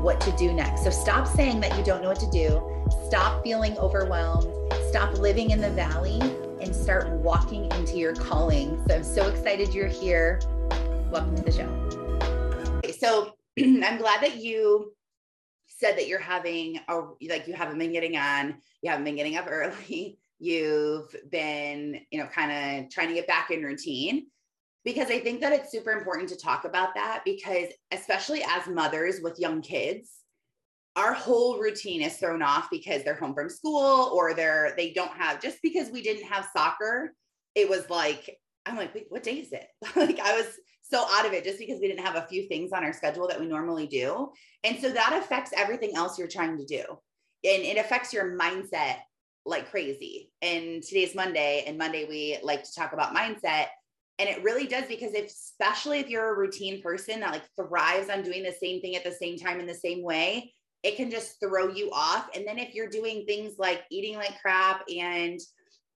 what to do next. So stop saying that you don't know what to do. Stop feeling overwhelmed. Stop living in the valley and start walking into your calling. So I'm so excited you're here. Welcome to the show. Okay, so I'm glad that you said that you're having a like you haven't been getting on, you haven't been getting up early you've been, you know, kind of trying to get back in routine. Because I think that it's super important to talk about that because, especially as mothers with young kids, our whole routine is thrown off because they're home from school or they're they don't have just because we didn't have soccer it was like i'm like wait what day is it like i was so out of it just because we didn't have a few things on our schedule that we normally do and so that affects everything else you're trying to do and it affects your mindset like crazy. And today's Monday, and Monday we like to talk about mindset. And it really does because if, especially if you're a routine person that like thrives on doing the same thing at the same time in the same way, it can just throw you off. And then if you're doing things like eating like crap and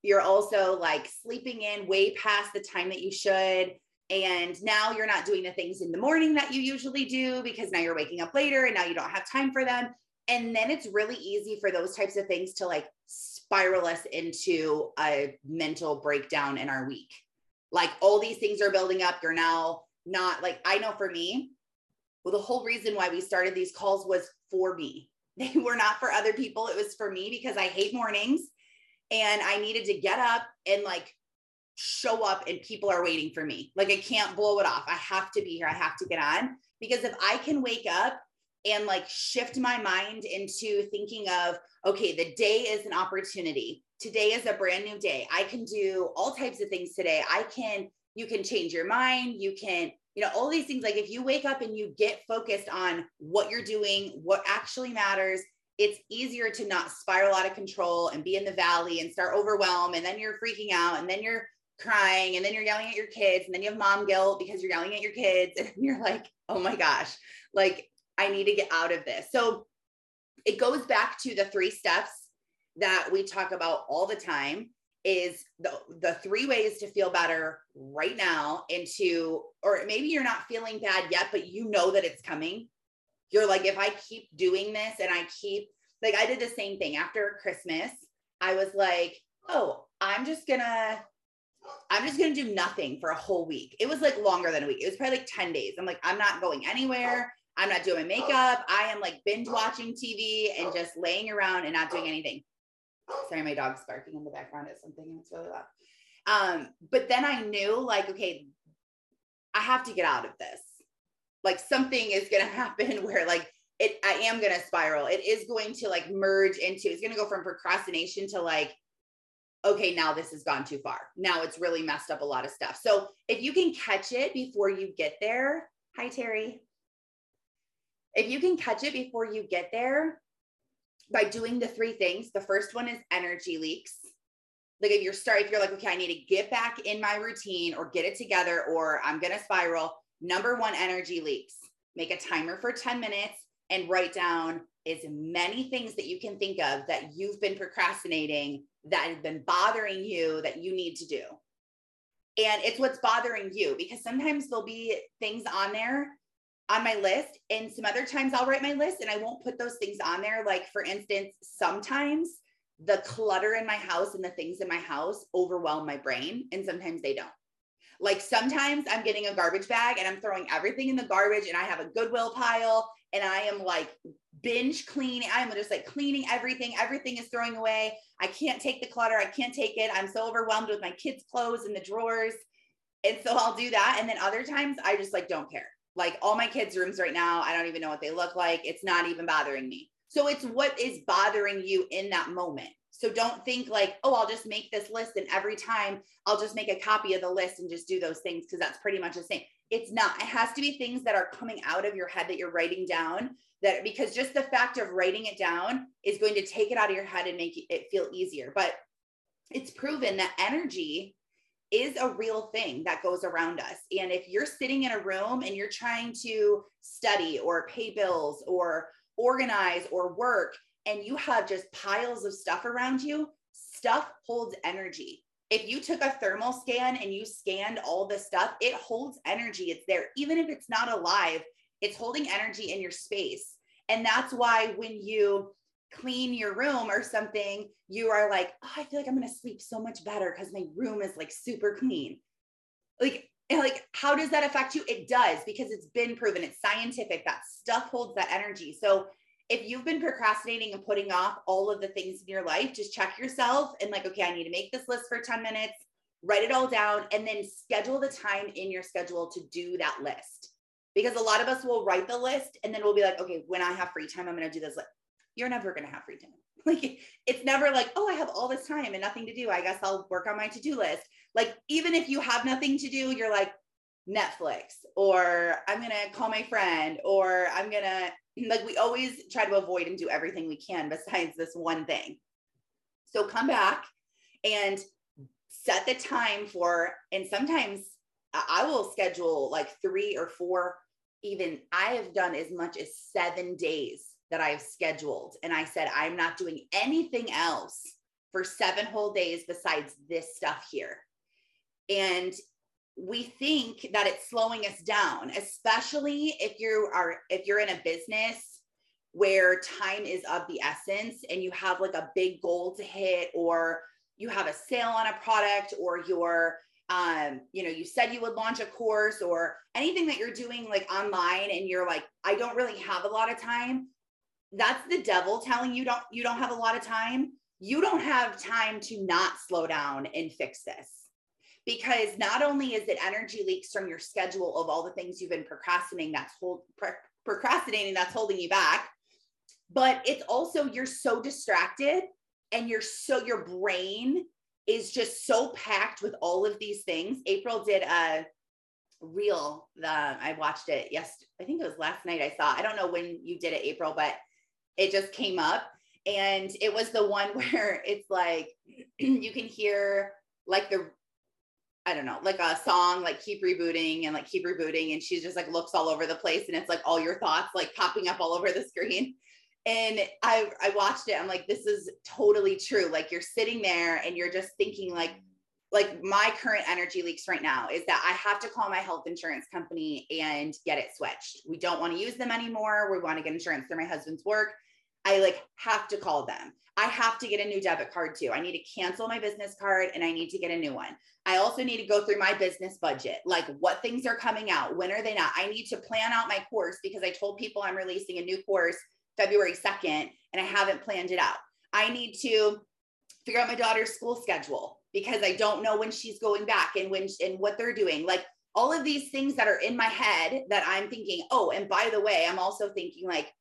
you're also like sleeping in way past the time that you should, and now you're not doing the things in the morning that you usually do because now you're waking up later and now you don't have time for them. And then it's really easy for those types of things to like spiral us into a mental breakdown in our week. Like all these things are building up. You're now not like, I know for me, well, the whole reason why we started these calls was for me. They were not for other people. It was for me because I hate mornings and I needed to get up and like show up and people are waiting for me. Like I can't blow it off. I have to be here. I have to get on because if I can wake up and like shift my mind into thinking of okay the day is an opportunity today is a brand new day. I can do all types of things today. I can you can change your mind. You can you know all these things like if you wake up and you get focused on what you're doing what actually matters it's easier to not spiral out of control and be in the valley and start overwhelmed and then you're freaking out and then you're crying and then you're yelling at your kids and then you have mom guilt because you're yelling at your kids and you're like oh my gosh like I need to get out of this. So it goes back to the three steps that we talk about all the time is the the three ways to feel better right now into or maybe you're not feeling bad yet but you know that it's coming. You're like if i keep doing this and i keep like i did the same thing. After christmas i was like oh i'm just gonna i'm just gonna do nothing for a whole week. It was like longer than a week. It was probably like 10 days. I'm like i'm not going anywhere. I'm not doing my makeup. I am like binge watching TV and just laying around and not doing anything. Sorry, my dog's barking in the background at something and it's really loud. Um, but then I knew like, okay, I have to get out of this. Like something is gonna happen where like it I am gonna spiral. It is going to like merge into it's gonna go from procrastination to like, okay, now this has gone too far. Now it's really messed up a lot of stuff. So if you can catch it before you get there, hi Terry if you can catch it before you get there by doing the three things, the first one is energy leaks. Like if you're start, if you're like, okay, I need to get back in my routine or get it together, or I'm gonna spiral. Number one, energy leaks. Make a timer for 10 minutes and write down as many things that you can think of that you've been procrastinating that have been bothering you that you need to do. And it's what's bothering you because sometimes there'll be things on there on my list. And some other times I'll write my list and I won't put those things on there. Like, for instance, sometimes the clutter in my house and the things in my house overwhelm my brain, and sometimes they don't. Like, sometimes I'm getting a garbage bag and I'm throwing everything in the garbage, and I have a goodwill pile, and I am like binge cleaning. I'm just like cleaning everything. Everything is throwing away. I can't take the clutter. I can't take it. I'm so overwhelmed with my kids' clothes in the drawers. And so I'll do that. And then other times I just like don't care like all my kids' rooms right now, I don't even know what they look like. It's not even bothering me. So it's what is bothering you in that moment. So don't think like, oh, I'll just make this list and every time I'll just make a copy of the list and just do those things because that's pretty much the same. it's not. It has to be things that are coming out of your head that you're writing down that because just the fact of writing it down is going to take it out of your head and make it feel easier. But it's proven that energy is a real thing that goes around us. And if you're sitting in a room and you're trying to study or pay bills or organize or work, and you have just piles of stuff around you, stuff holds energy. If you took a thermal scan and you scanned all the stuff, it holds energy. It's there. Even if it's not alive, it's holding energy in your space. And that's why when you clean your room or something, you are like, oh, I feel like I'm going to sleep so much better because my room is like super clean. Like, like, how does that affect you? It does because it's been proven, it's scientific. That stuff holds that energy. So, if you've been procrastinating and putting off all of the things in your life, just check yourself and, like, okay, I need to make this list for 10 minutes, write it all down, and then schedule the time in your schedule to do that list. Because a lot of us will write the list and then we'll be like, okay, when I have free time, I'm going to do this list you're never going to have free time. Like it's never like, oh, I have all this time and nothing to do. I guess I'll work on my to-do list. Like even if you have nothing to do, you're like Netflix or I'm going to call my friend or I'm going to like we always try to avoid and do everything we can besides this one thing. So come back and set the time for and sometimes I will schedule like 3 or 4 even I have done as much as 7 days that I've scheduled. And I said, I'm not doing anything else for seven whole days besides this stuff here. And we think that it's slowing us down, especially if you are if you're in a business where time is of the essence and you have like a big goal to hit or you have a sale on a product or you're um, you know, you said you would launch a course or anything that you're doing like online and you're like, I don't really have a lot of time that's the devil telling you don't you don't have a lot of time. You don't have time to not slow down and fix this. Because not only is it energy leaks from your schedule of all the things you've been procrastinating that's hold procrastinating that's holding you back but it's also you're so distracted and you're so your brain is just so packed with all of these things. April did a reel the i watched it yes i think it was last night i saw i don't know when you did it april but it just came up and it was the one where it's like you can hear like the I don't know, like a song, like keep rebooting and like keep rebooting. And she just like looks all over the place and it's like all your thoughts like popping up all over the screen. And I I watched it. I'm like, this is totally true. Like you're sitting there and you're just thinking like, like my current energy leaks right now is that I have to call my health insurance company and get it switched. We don't want to use them anymore. We want to get insurance through my husband's work. I like have to call them. I have to get a new debit card too. I need to cancel my business card and I need to get a new one. I also need to go through my business budget, like what things are coming out, when are they not? I need to plan out my course because I told people I'm releasing a new course February 2nd and I haven't planned it out. I need to figure out my daughter's school schedule because I don't know when she's going back and when and what they're doing. Like all of these things that are in my head that I'm thinking, oh, and by the way, I'm also thinking like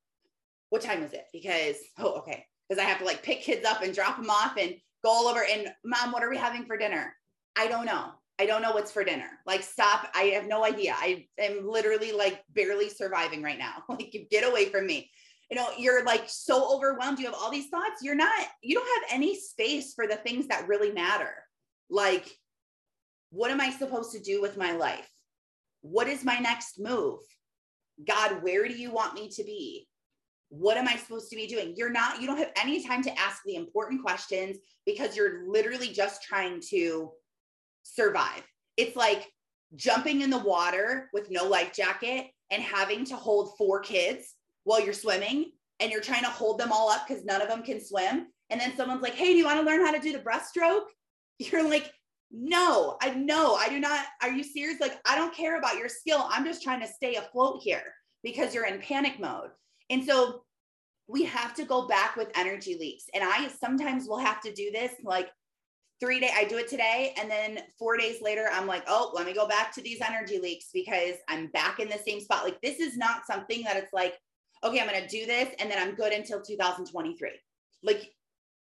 what time is it? Because, oh, okay. Because I have to like pick kids up and drop them off and go all over. And mom, what are we having for dinner? I don't know. I don't know what's for dinner. Like, stop. I have no idea. I am literally like barely surviving right now. Like, get away from me. You know, you're like so overwhelmed. You have all these thoughts. You're not, you don't have any space for the things that really matter. Like, what am I supposed to do with my life? What is my next move? God, where do you want me to be? What am I supposed to be doing? You're not, you don't have any time to ask the important questions because you're literally just trying to survive. It's like jumping in the water with no life jacket and having to hold four kids while you're swimming and you're trying to hold them all up because none of them can swim. And then someone's like, Hey, do you want to learn how to do the breaststroke? You're like, no, I know I do not. Are you serious? Like, I don't care about your skill. I'm just trying to stay afloat here because you're in panic mode. And so we have to go back with energy leaks. And I sometimes will have to do this like three days, I do it today. And then four days later, I'm like, oh, let me go back to these energy leaks because I'm back in the same spot. Like, this is not something that it's like, okay, I'm going to do this and then I'm good until 2023. Like,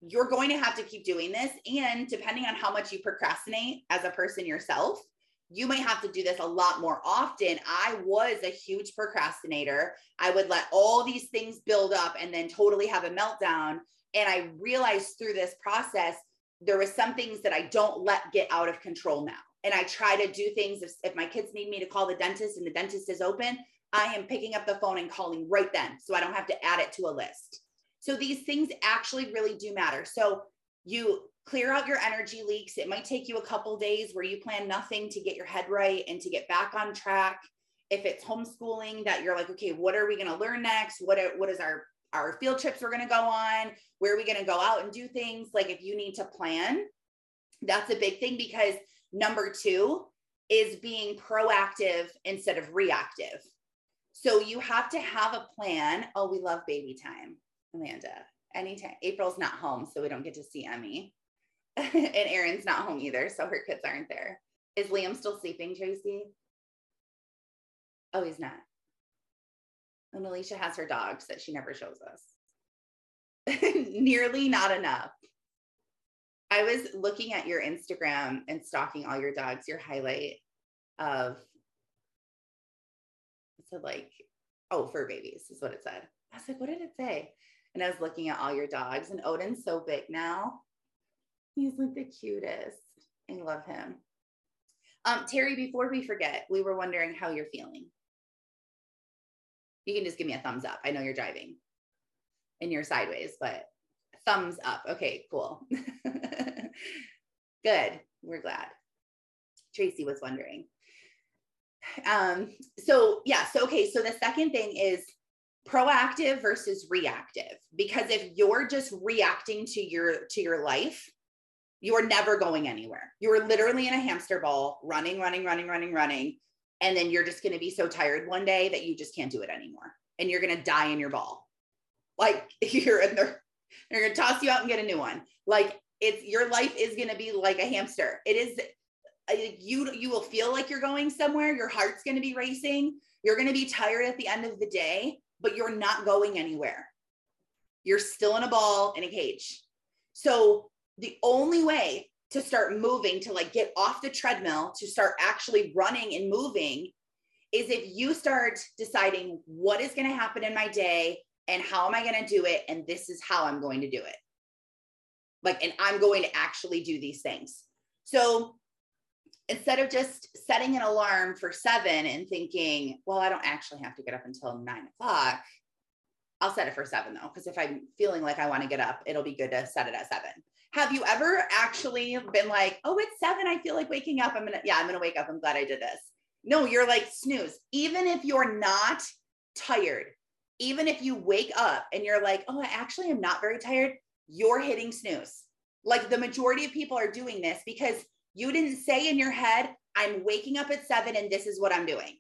you're going to have to keep doing this. And depending on how much you procrastinate as a person yourself, you might have to do this a lot more often. I was a huge procrastinator. I would let all these things build up and then totally have a meltdown. And I realized through this process, there was some things that I don't let get out of control now. And I try to do things if, if my kids need me to call the dentist and the dentist is open, I am picking up the phone and calling right then. So I don't have to add it to a list. So these things actually really do matter. So you clear out your energy leaks. It might take you a couple days where you plan nothing to get your head right and to get back on track. If it's homeschooling that you're like, okay, what are we going to learn next? What are, what is our our field trips we're going to go on? Where are we going to go out and do things? Like if you need to plan, that's a big thing because number 2 is being proactive instead of reactive. So you have to have a plan. Oh, we love baby time, Amanda. Anytime. April's not home, so we don't get to see Emmy. and Aaron's not home either, so her kids aren't there. Is Liam still sleeping, Tracy? Oh, he's not. And Alicia has her dogs that she never shows us. Nearly not enough. I was looking at your Instagram and stalking all your dogs, your highlight of said like, oh, fur babies is what it said. I was like, what did it say? And I was looking at all your dogs, and Odin's so big now. He's like the cutest. I love him. Um, Terry, before we forget, we were wondering how you're feeling. You can just give me a thumbs up. I know you're driving and you're sideways, but thumbs up. Okay, cool. Good. We're glad. Tracy was wondering. Um, so yeah, so okay, so the second thing is proactive versus reactive because if you're just reacting to your to your life you're never going anywhere. You're literally in a hamster ball, running, running, running, running, running. And then you're just going to be so tired one day that you just can't do it anymore. And you're going to die in your ball. Like you're in there, they're going to toss you out and get a new one. Like it's your life is going to be like a hamster. It is uh, you you will feel like you're going somewhere your heart's going to be racing you're going to be tired at the end of the day but you're not going anywhere you're still in a ball in a cage so the only way to start moving to like get off the treadmill to start actually running and moving is if you start deciding what is going to happen in my day and how am I going to do it and this is how I'm going to do it. Like and I'm going to actually do these things. So instead of just setting an alarm for 7 and thinking, well, I don't actually have to get up until 9 o'clock. I'll set it for 7 though because if I'm feeling like I want to get up, it'll be good to set it at 7 have you ever actually been like, oh, it's seven. I feel like waking up. I'm going to, yeah, I'm going to wake up. I'm glad I did this. No, you're like snooze. Even if you're not tired, even if you wake up and you're like, oh, I actually am not very tired, you're hitting snooze. Like the majority of people are doing this because you didn't say in your head, I'm waking up at seven and this is what I'm doing.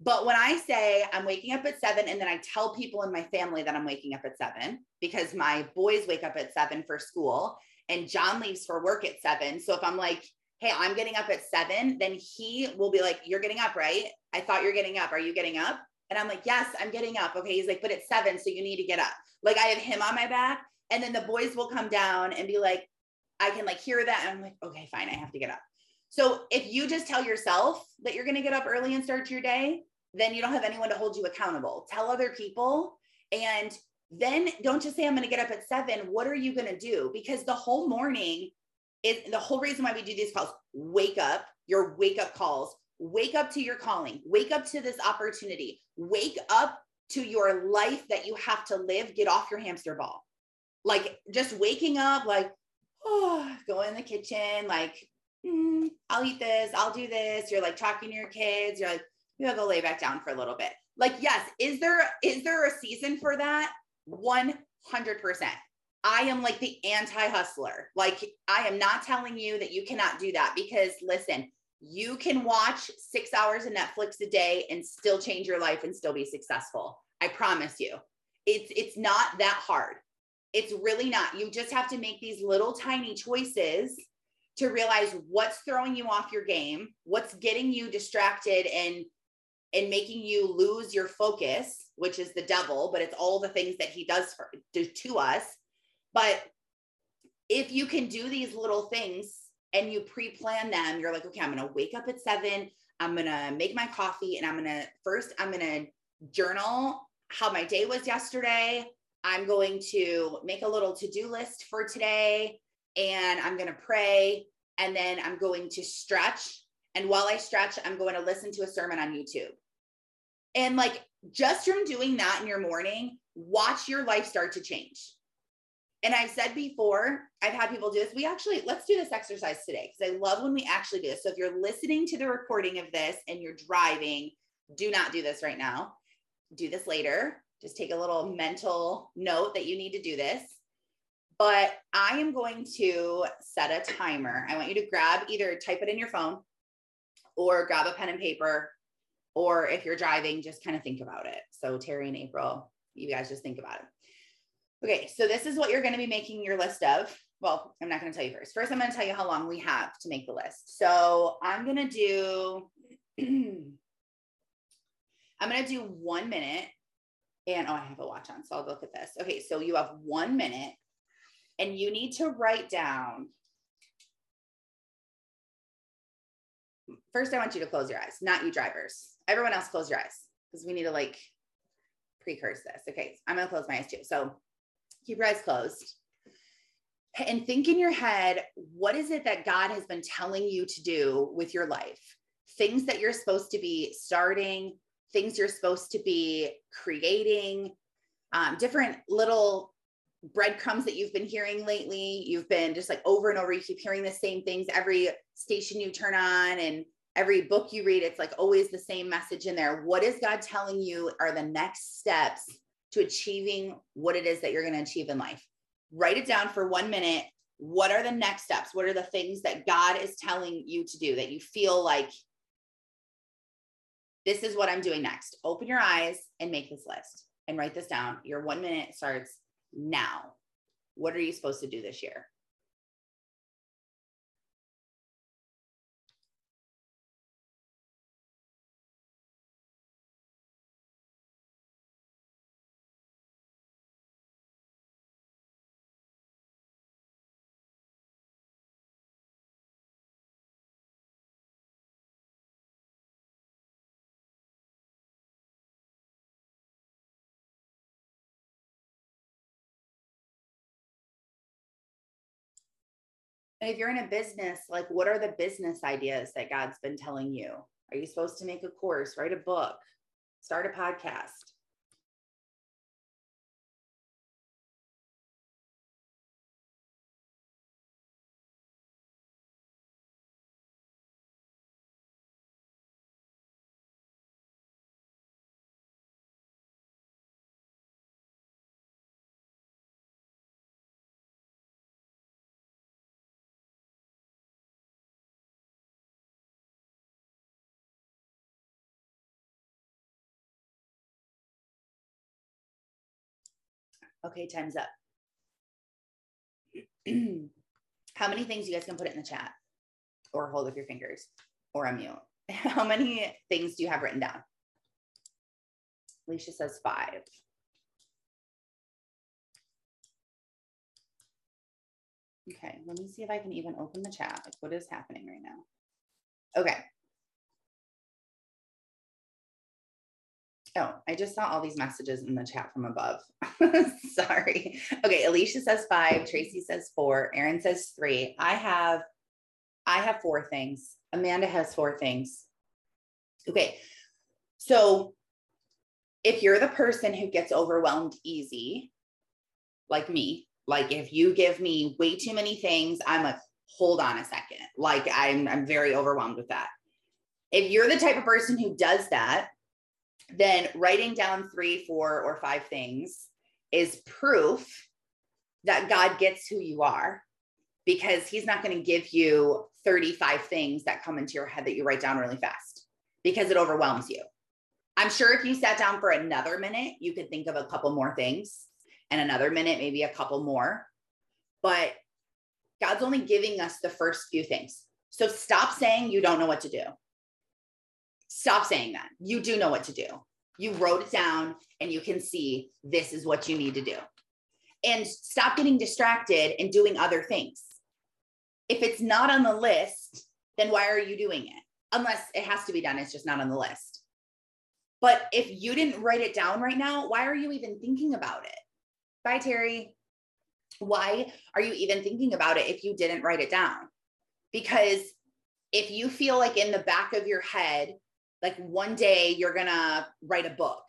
But when I say I'm waking up at seven, and then I tell people in my family that I'm waking up at seven because my boys wake up at seven for school, and John leaves for work at seven. So if I'm like, hey, I'm getting up at seven, then he will be like, you're getting up, right? I thought you're getting up. Are you getting up? And I'm like, yes, I'm getting up. Okay. He's like, but it's seven. So you need to get up. Like I have him on my back. And then the boys will come down and be like, I can like hear that. And I'm like, okay, fine. I have to get up. So if you just tell yourself that you're going to get up early and start your day, then you don't have anyone to hold you accountable. Tell other people and then don't just say i'm going to get up at seven. What are you going to do? Because the whole morning is the whole reason why we do these calls wake up your wake up calls. Wake up to your calling. Wake up to this opportunity. Wake up to your life that you have to live. Get off your hamster ball. Like just waking up like oh go in the kitchen like mm, i'll eat this i'll do this. You're like talking to your kids. You're like you gotta go lay back down for a little bit. Like yes is there is there a season for that 100%. I am like the anti hustler. Like, I am not telling you that you cannot do that because listen, you can watch six hours of Netflix a day and still change your life and still be successful. I promise you. It's it's not that hard. It's really not. You just have to make these little tiny choices to realize what's throwing you off your game, what's getting you distracted and and making you lose your focus, which is the devil, but it's all the things that he does for, do to us. But if you can do these little things and you pre-plan them. You're like, okay, I'm gonna wake up at seven. I'm gonna make my coffee, and I'm gonna first I'm gonna journal how my day was yesterday. I'm going to make a little to-do list for today, and I'm gonna pray, and then I'm going to stretch. And while I stretch, I'm going to listen to a sermon on YouTube. And like just from doing that in your morning, watch your life start to change. And I've said before, I've had people do this. We actually, let's do this exercise today because I love when we actually do this. So if you're listening to the recording of this and you're driving, do not do this right now. Do this later. Just take a little mental note that you need to do this. But I am going to set a timer. I want you to grab either type it in your phone or grab a pen and paper. Or if you're driving, just kind of think about it. So, Terry and April, you guys just think about it. Okay, so this is what you're going to be making your list of. Well, I'm not going to tell you first. First, I'm going to tell you how long we have to make the list. So I'm going to do, I'm going to do one minute. And oh, I have a watch on, so I'll look at this. Okay, so you have one minute and you need to write down. First, I want you to close your eyes, not you drivers. Everyone else, close your eyes because we need to like precurse this. Okay, I'm to close my eyes too. So keep your eyes closed and think in your head what is it that God has been telling you to do with your life? Things that you're supposed to be starting, things you're supposed to be creating, um, different little breadcrumbs that you've been hearing lately. You've been just like over and over, you keep hearing the same things every station you turn on and every book you read. It's like always the same message in there. What is God telling you are the next steps to achieving what it is that you're going to achieve in life. Write it down for one minute. What are the next steps? What are the things that God is telling you to do that you feel like this is what I'm doing next? Open your eyes and make this list and write this down. Your one minute starts now. What are you supposed to do this year? And if you're in a business, like what are the business ideas that God's been telling you? Are you supposed to make a course, write a book, start a podcast? Okay, time's up. How many things you guys can put it in the chat or hold up your fingers or unmute? How many things do you have written down? Alicia says five. Okay, let me see if I can even open the chat. Like, what is happening right now? Okay, Oh, I just saw all these messages in the chat from above. Sorry. Okay, Alicia says five, Tracy says four, Aaron says three. I have I have four things. Amanda has four things. Okay. So if you're the person who gets overwhelmed easy, like me, like if you give me way too many things, I'm like, hold on a second. Like I'm I'm very overwhelmed with that. If you're the type of person who does that, then writing down three, four, or five things is proof that God gets who you are because he's not going to give you 35 things that come into your head that you write down really fast because it overwhelms you. I'm sure if you sat down for another minute, you could think of a couple more things and another minute, maybe a couple more. But God's only giving us the first few things. So stop saying you don't know what to do. Stop saying that. You do know what to do. You wrote it down and you can see this is what you need to do. And stop getting distracted and doing other things. if it's not on the list, then why are you doing it? Unless it has to be done, it's just not on the list. But if you didn't write it down right now, why are you even thinking about it? Bye, Terry. Why are you even thinking about it if you didn't write it down? Because if you feel like in the back of your head, like one day you're going to write a book.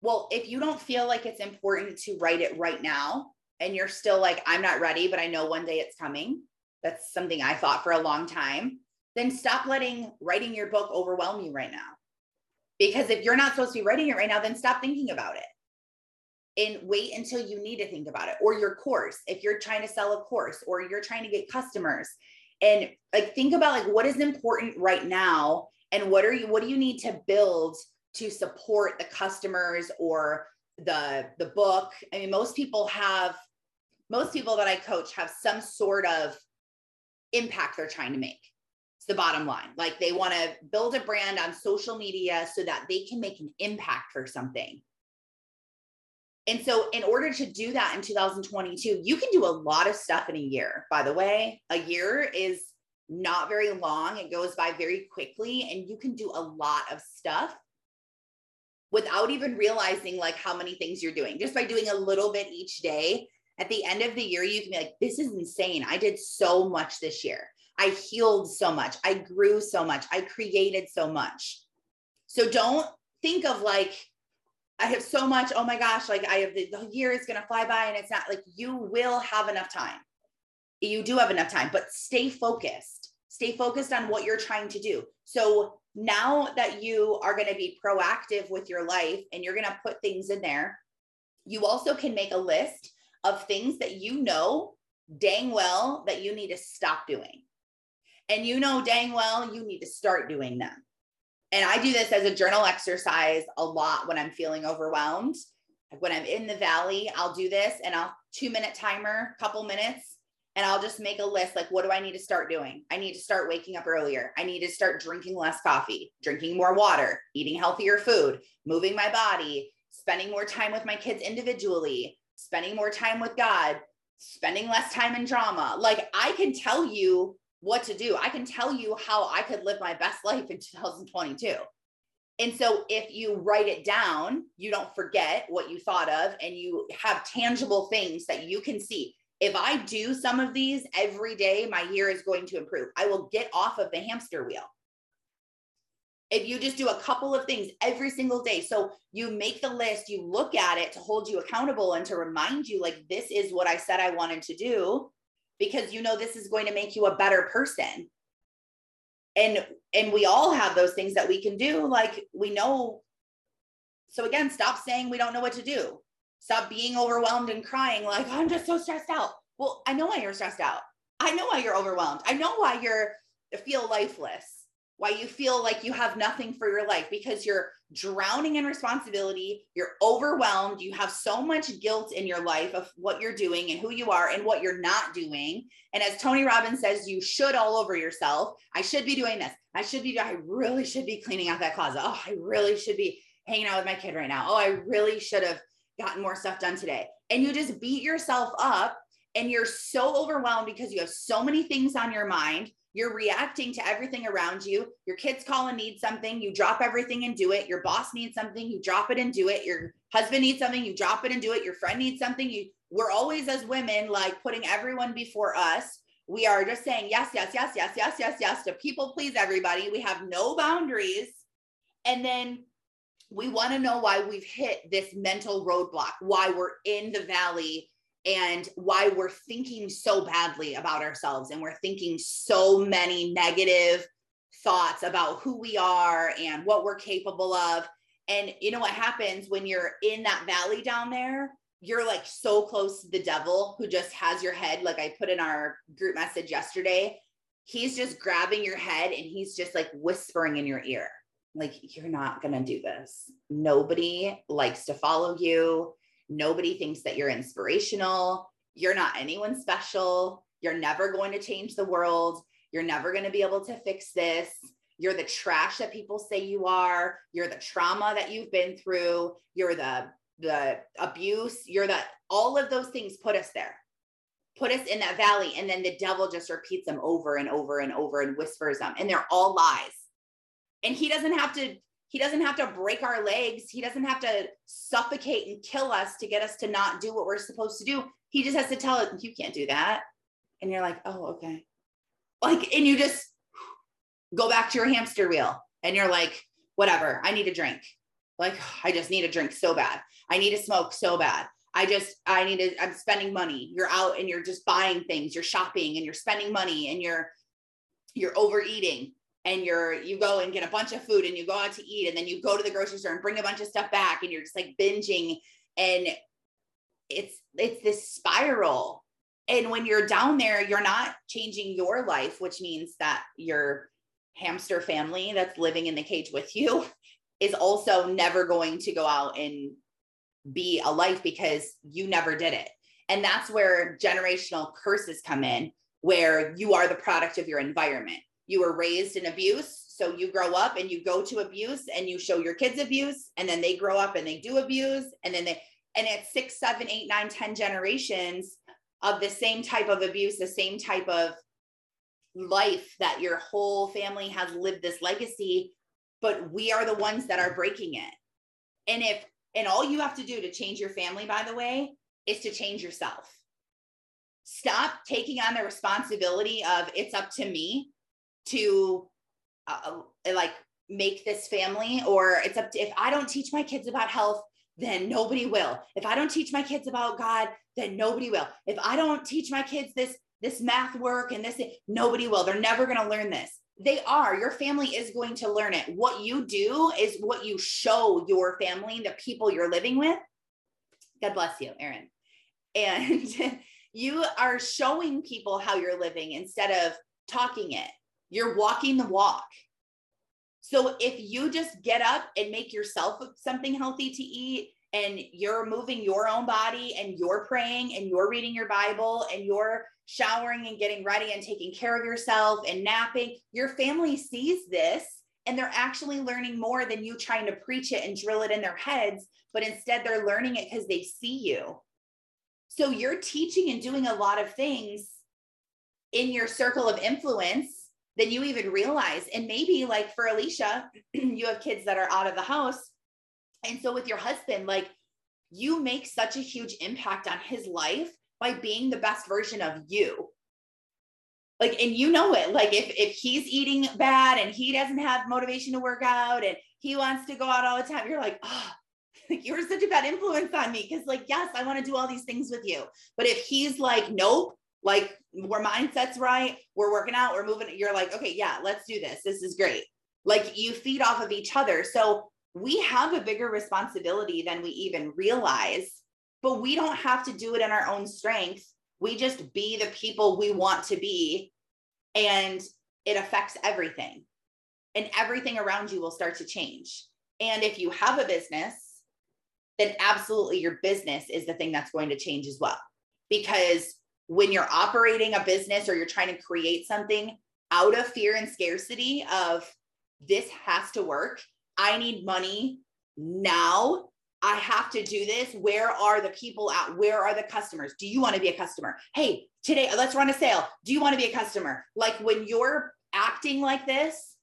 Well, if you don't feel like it's important to write it right now, and you're still like, I'm not ready, but I know one day it's coming. That's something I thought for a long time. Then stop letting writing your book overwhelm you right now. Because if you're not supposed to be writing it right now, then stop thinking about it and wait until you need to think about it or your course if you're trying to sell a course or you're trying to get customers and like think about like what is important right now and what are you what do you need to build to support the customers or the the book? I mean most people have most people that i coach have some sort of impact they're trying to make. It's the bottom line. Like they want to build a brand on social media so that they can make an impact for something. And so, in order to do that in 2022, you can do a lot of stuff in a year. By the way, a year is not very long, it goes by very quickly, and you can do a lot of stuff without even realizing like how many things you're doing. Just by doing a little bit each day at the end of the year you can be like this is insane. I did so much this year. I healed so much. I grew so much. I created so much. So don't think of like I have so much. Oh my gosh, like I have the, the year is going to fly by and it's not like you will have enough time. You do have enough time, but stay focused. Stay focused on what you're trying to do. So now that you are going to be proactive with your life and you're going to put things in there, you also can make a list of things that you know dang well that you need to stop doing. And you know dang well you need to start doing them. And I do this as a journal exercise a lot when I'm feeling overwhelmed. Like when I'm in the valley, I'll do this and I'll two minute timer, couple minutes, and I'll just make a list like, what do I need to start doing? I need to start waking up earlier. I need to start drinking less coffee, drinking more water, eating healthier food, moving my body, spending more time with my kids individually, spending more time with God, spending less time in drama. Like I can tell you what to do. I can tell you how I could live my best life in 2022. And so if you write it down, you don't forget what you thought of and you have tangible things that you can see. If I do some of these every day, my year is going to improve. I will get off of the hamster wheel. If you just do a couple of things every single day, so you make the list, you look at it to hold you accountable and to remind you, like, this is what I said I wanted to do because you know this is going to make you a better person and and we all have those things that we can do like we know so again stop saying we don't know what to do stop being overwhelmed and crying like i'm just so stressed out well i know why you're stressed out i know why you're overwhelmed i know why you're feel lifeless why you feel like you have nothing for your life because you're drowning in responsibility, you're overwhelmed, you have so much guilt in your life of what you're doing and who you are and what you're not doing. And as Tony Robbins says, you should all over yourself. I should be doing this. I should be, I really should be cleaning out that closet. Oh, I really should be hanging out with my kid right now. Oh, I really should have gotten more stuff done today. And you just beat yourself up and you're so overwhelmed because you have so many things on your mind you're reacting to everything around you. Your kids call and need something, you drop everything and do it. Your boss needs something, you drop it and do it. Your husband needs something, you drop it and do it. Your friend needs something, you we're always as women like putting everyone before us. We are just saying yes, yes, yes, yes, yes, yes, yes to people please everybody. We have no boundaries. And then we want to know why we've hit this mental roadblock, why we're in the valley and why we're thinking so badly about ourselves and we're thinking so many negative thoughts about who we are and what we're capable of. And you know what happens when you're in that valley down there? You're like so close to the devil who just has your head, like I put in our group message yesterday. He's just grabbing your head and he's just like whispering in your ear, like, you're not going to do this. Nobody likes to follow you Nobody thinks that you're inspirational. You're not anyone special. You're never going to change the world. You're never going to be able to fix this. You're the trash that people say you are. You're the trauma that you've been through. You're the the abuse. You're the all of those things put us there. put us in that valley. And then the devil just repeats them over and over and over and whispers them. And they're all lies. And he doesn't have to, he doesn't have to break our legs. He doesn't have to suffocate and kill us to get us to not do what we're supposed to do. He just has to tell us, you can't do that. And you're like, oh, okay. Like, and you just go back to your hamster wheel and you're like, whatever, I need a drink. Like, I just need a drink so bad. I need to smoke so bad. I just, I need to, I'm spending money. You're out and you're just buying things, you're shopping and you're spending money and you're, you're overeating and you're, you go and get a bunch of food and you go out to eat and then you go to the grocery store and bring a bunch of stuff back and you're just like binging and it's, it's this spiral. And when you're down there, you're not changing your life, which means that your hamster family that's living in the cage with you is also never going to go out and be a life because you never did it. And that's where generational curses come in, where you are the product of your environment. You were raised in abuse. So you grow up and you go to abuse and you show your kids abuse. And then they grow up and they do abuse. And then they, and it's six, seven, eight, nine, ten generations of the same type of abuse, the same type of life that your whole family has lived this legacy, but we are the ones that are breaking it. And if and all you have to do to change your family, by the way, is to change yourself. Stop taking on the responsibility of it's up to me to uh, uh, like make this family, or it's up to if I don't teach my kids about health, then nobody will. If I don't teach my kids about God, then nobody will. If I don't teach my kids this this math work and this nobody will. They're never going to learn this they are your family is going to learn it what you do is what you show your family the people you're living with god bless you aaron and you are showing people how you're living instead of talking it you're walking the walk so if you just get up and make yourself something healthy to eat and you're moving your own body and you're praying and you're reading your bible and you're showering and getting ready and taking care of yourself and napping, your family sees this and they're actually learning more than you trying to preach it and drill it in their heads, but instead they're learning it because they see you. So you're teaching and doing a lot of things in your circle of influence than you even realize. And maybe like for Alicia, you have kids that are out of the house. And so with your husband, like you make such a huge impact on his life by being the best version of you like and you know it like if if he's eating bad and he doesn't have motivation to work out and he wants to go out all the time you're like oh like you're such a bad influence on me because like yes i want to do all these things with you but if he's like nope like we're mindset's right we're working out we're moving you're like okay yeah let's do this this is great like you feed off of each other so we have a bigger responsibility than we even realize but we don't have to do it in our own strength. We just be the people we want to be, and it affects everything. And everything around you will start to change. And if you have a business, then absolutely your business is the thing that's going to change as well. Because when you're operating a business or you're trying to create something out of fear and scarcity of this has to work, I need money now I have to do this. Where are the people at? Where are the customers? Do you want to be a customer? Hey, today let's run a sale. Do you want to be a customer? Like when you're acting like this,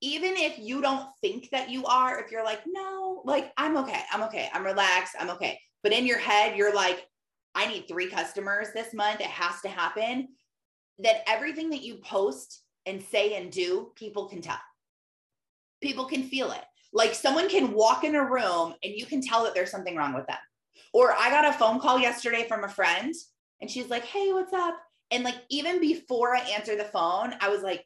even if you don't think that you are, if you're like, no, like I'm okay, I'm okay, I'm relaxed, I'm okay. But in your head, you're like, I need three customers this month. It has to happen. That everything that you post and say and do, people can tell. People can feel it. Like someone can walk in a room and you can tell that there's something wrong with them. Or I got a phone call yesterday from a friend and she's like, Hey, what's up? And like, even before I answered the phone, I was like,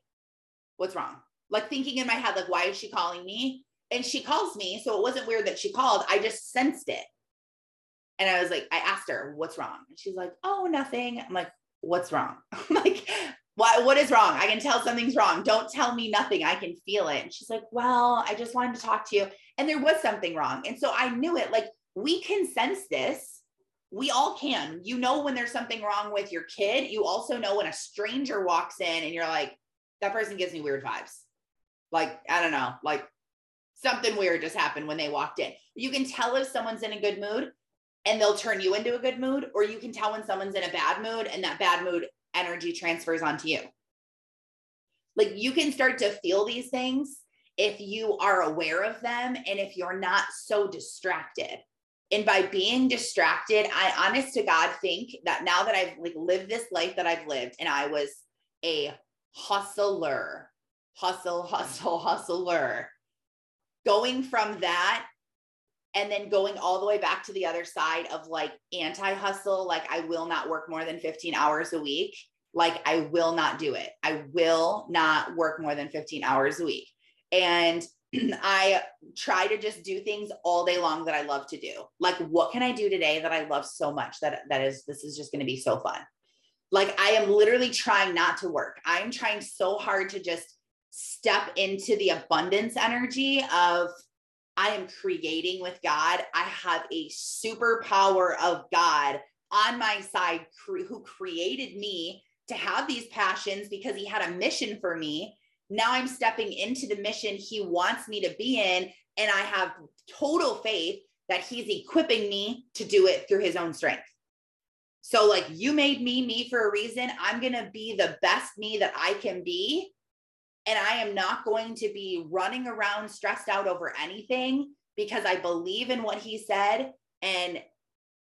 What's wrong? Like, thinking in my head, like, why is she calling me? And she calls me. So it wasn't weird that she called. I just sensed it. And I was like, I asked her, What's wrong? And she's like, Oh, nothing. I'm like, What's wrong? I'm like, what, what is wrong? I can tell something's wrong. Don't tell me nothing. I can feel it. And she's like, well, I just wanted to talk to you. And there was something wrong. And so I knew it. Like we can sense this. We all can. You know when there's something wrong with your kid. You also know when a stranger walks in and you're like, that person gives me weird vibes. Like, I don't know, like something weird just happened when they walked in. You can tell if someone's in a good mood and they'll turn you into a good mood, or you can tell when someone's in a bad mood and that bad mood energy transfers onto you. Like you can start to feel these things if you are aware of them and if you're not so distracted. And by being distracted, I honest to God think that now that I've like lived this life that I've lived and I was a hustler, hustle, hustle, hustler, going from that and then going all the way back to the other side of like anti hustle, like I will not work more than 15 hours a week. Like I will not do it. I will not work more than 15 hours a week. And I try to just do things all day long that I love to do. Like, what can I do today that I love so much that that is this is just going to be so fun. Like, I am literally trying not to work. I'm trying so hard to just step into the abundance energy of I am creating with God. I have a superpower of God on my side who created me to have these passions because he had a mission for me. Now I'm stepping into the mission he wants me to be in. And I have total faith that he's equipping me to do it through his own strength. So, like, you made me me for a reason. I'm going to be the best me that I can be. And I am not going to be running around stressed out over anything because I believe in what he said. And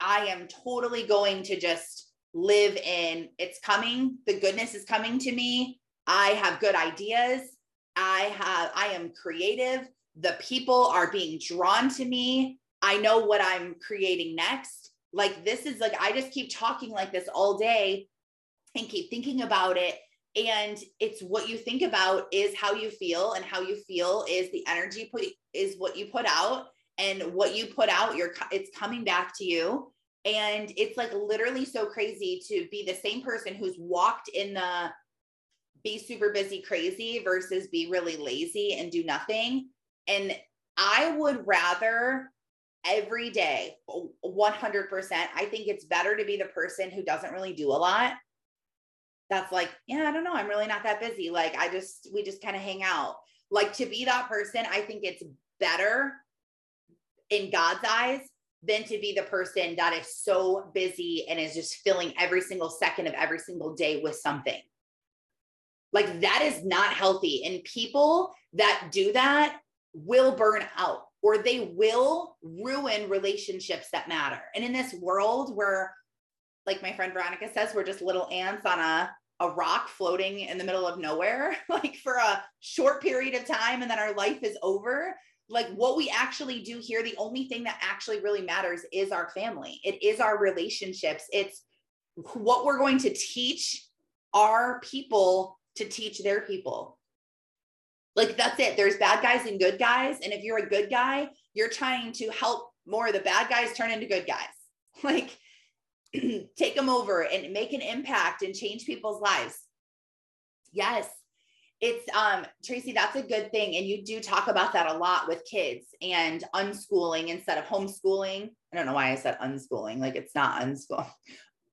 I am totally going to just live in it's coming. The goodness is coming to me. I have good ideas. I have, I am creative. The people are being drawn to me. I know what I'm creating next. Like this is like, I just keep talking like this all day and keep thinking about it. And it's what you think about is how you feel, and how you feel is the energy put is what you put out, and what you put out, you're it's coming back to you. And it's like literally so crazy to be the same person who's walked in the be super busy crazy versus be really lazy and do nothing. And I would rather every day 100%. I think it's better to be the person who doesn't really do a lot. That's like, yeah, I don't know. I'm really not that busy. Like, I just, we just kind of hang out. Like, to be that person, I think it's better in God's eyes than to be the person that is so busy and is just filling every single second of every single day with something. Like that is not healthy. And people that do that will burn out or they will ruin relationships that matter. And in this world where, like my friend Veronica says, we're just little ants on a, a rock floating in the middle of nowhere, like for a short period of time, and then our life is over. Like what we actually do here, the only thing that actually really matters is our family, it is our relationships, it's what we're going to teach our people to teach their people. Like that's it. There's bad guys and good guys. And if you're a good guy, you're trying to help more of the bad guys turn into good guys. Like take them over and make an impact and change people's lives. Yes. It's um Tracy, that's a good thing. And you do talk about that a lot with kids and unschooling instead of homeschooling. I don't know why I said unschooling. Like it's not unschooling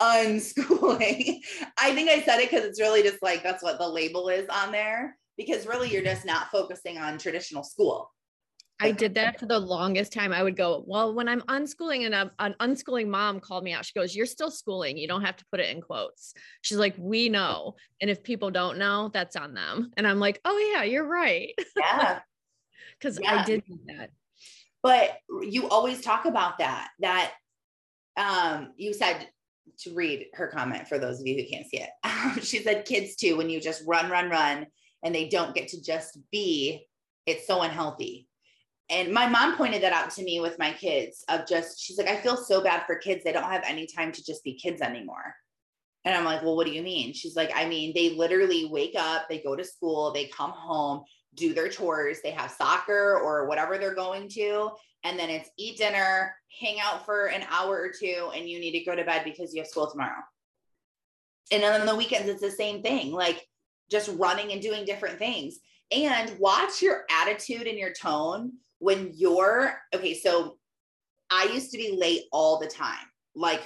unschooling. I think I said it because it's really just like that's what the label is on there because really you're just not focusing on traditional school. I did that for the longest time. I would go, well, when I'm unschooling and a, an unschooling mom called me out, she goes, You're still schooling. You don't have to put it in quotes. She's like, We know. And if people don't know, that's on them. And I'm like, Oh, yeah, you're right. Yeah. Because yeah. I did that. But you always talk about that, that um, you said to read her comment for those of you who can't see it. she said, kids too, when you just run, run, run, and they don't get to just be, it's so unhealthy. And my mom pointed that out to me with my kids of just, she's like, I feel so bad for kids. They don't have any time to just be kids anymore. And I'm like, well, what do you mean? She's like, I mean, they literally wake up, they go to school, they come home, do their chores, they have soccer or whatever they're going to, and then it's eat dinner, hang out for an hour or two, and you need to go to bed because you have school tomorrow. And then on the weekends, it's the same thing, like just running and doing different things. And watch your attitude and your tone when you're okay. So I used to be late all the time. Like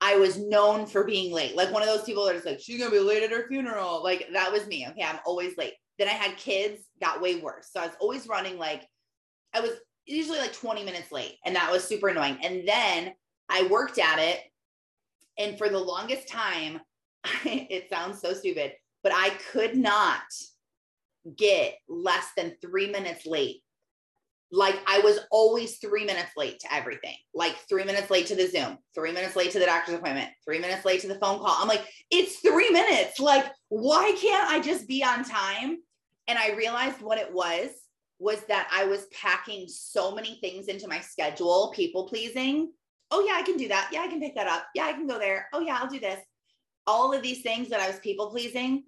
I was known for being late. Like one of those people that is like, she's gonna be late at her funeral. Like that was me. Okay, I'm always late. Then I had kids, got way worse. So I was always running like I was usually like 20 minutes late and that was super annoying and then I worked at it. And for the longest time, it sounds so stupid, but I could not get less than three minutes late. Like I was always three minutes late to everything, like three minutes late to the Zoom, three minutes late to the doctor's appointment, three minutes late to the phone call. I'm like, it's three minutes. Like, why can't I just be on time? And I realized what it was was that I was packing so many things into my schedule, people pleasing. Oh, yeah, I can do that. Yeah, I can pick that up. Yeah, I can go there. Oh, yeah, I'll do this. All of these things that I was people pleasing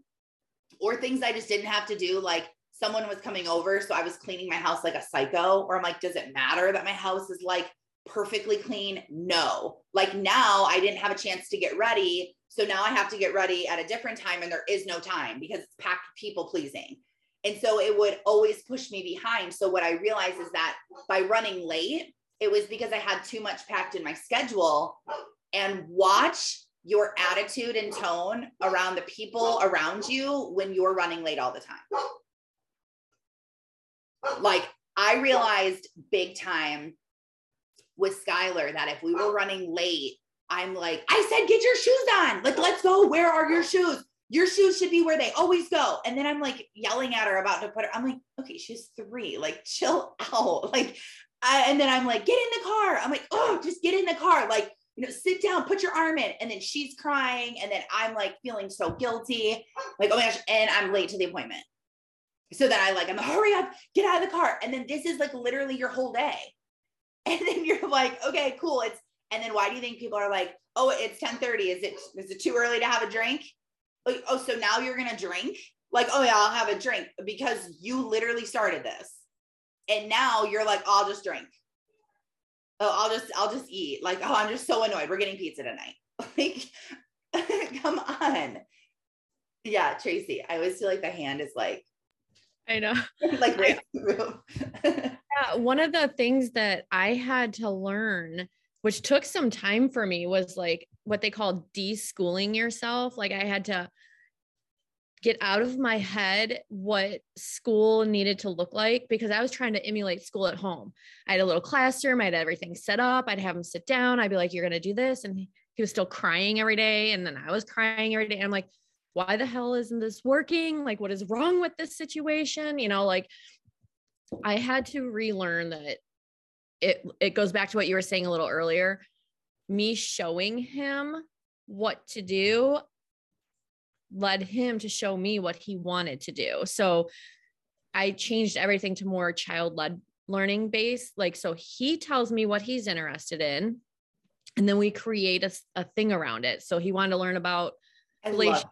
or things I just didn't have to do, like someone was coming over. So I was cleaning my house like a psycho, or I'm like, does it matter that my house is like perfectly clean? No. Like now I didn't have a chance to get ready. So now I have to get ready at a different time and there is no time because it's packed people pleasing. And so it would always push me behind. So what I realized is that by running late, it was because I had too much packed in my schedule and watch your attitude and tone around the people around you when you're running late all the time. Like I realized big time with Skylar that if we were running late, I'm like, I said, get your shoes on. Like, let's go. Where are your shoes? your shoes should be where they always go. And then I'm like yelling at her about to put her. I'm like, okay, she's three. Like, chill out. Like, I, and then I'm like, get in the car. I'm like, oh, just get in the car. Like, you know, sit down, put your arm in. And then she's crying. And then I'm like feeling so guilty. Like, oh my gosh. And I'm late to the appointment. So then I like, I'm hurry up, get out of the car. And then this is like literally your whole day. And then you're like, okay, cool. It's and then why do you think people are like, oh, it's 10 30? Is it is it too early to have a drink? like, oh, so now you're gonna drink? Like, oh yeah, I'll have a drink because you literally started this. And now you're like, I'll just drink. Oh, I'll just, I'll just eat. Like, oh, I'm just so annoyed. We're getting pizza tonight. Like, come on. Yeah, Tracy. I always feel like the hand is like I know. like right yeah, one of the things that I had to learn, which took some time for me, was like what they call deschooling yourself. Like I had to get out of my head what school needed to look like because I was trying to emulate school at home. I had a little classroom, I had everything set up. I'd have him sit down. I'd be like, You're going to do this. And he was still crying every day. And then I was crying every day. And I'm like, Why the hell isn't this working? Like, what is wrong with this situation? You know, like I had to relearn that it it goes back to what you were saying a little earlier me showing him what to do led him to show me what he wanted to do. So I changed everything to more child led learning based. Like, so he tells me what he's interested in, and then we create a, a thing around it. So he wanted to learn about glaciers.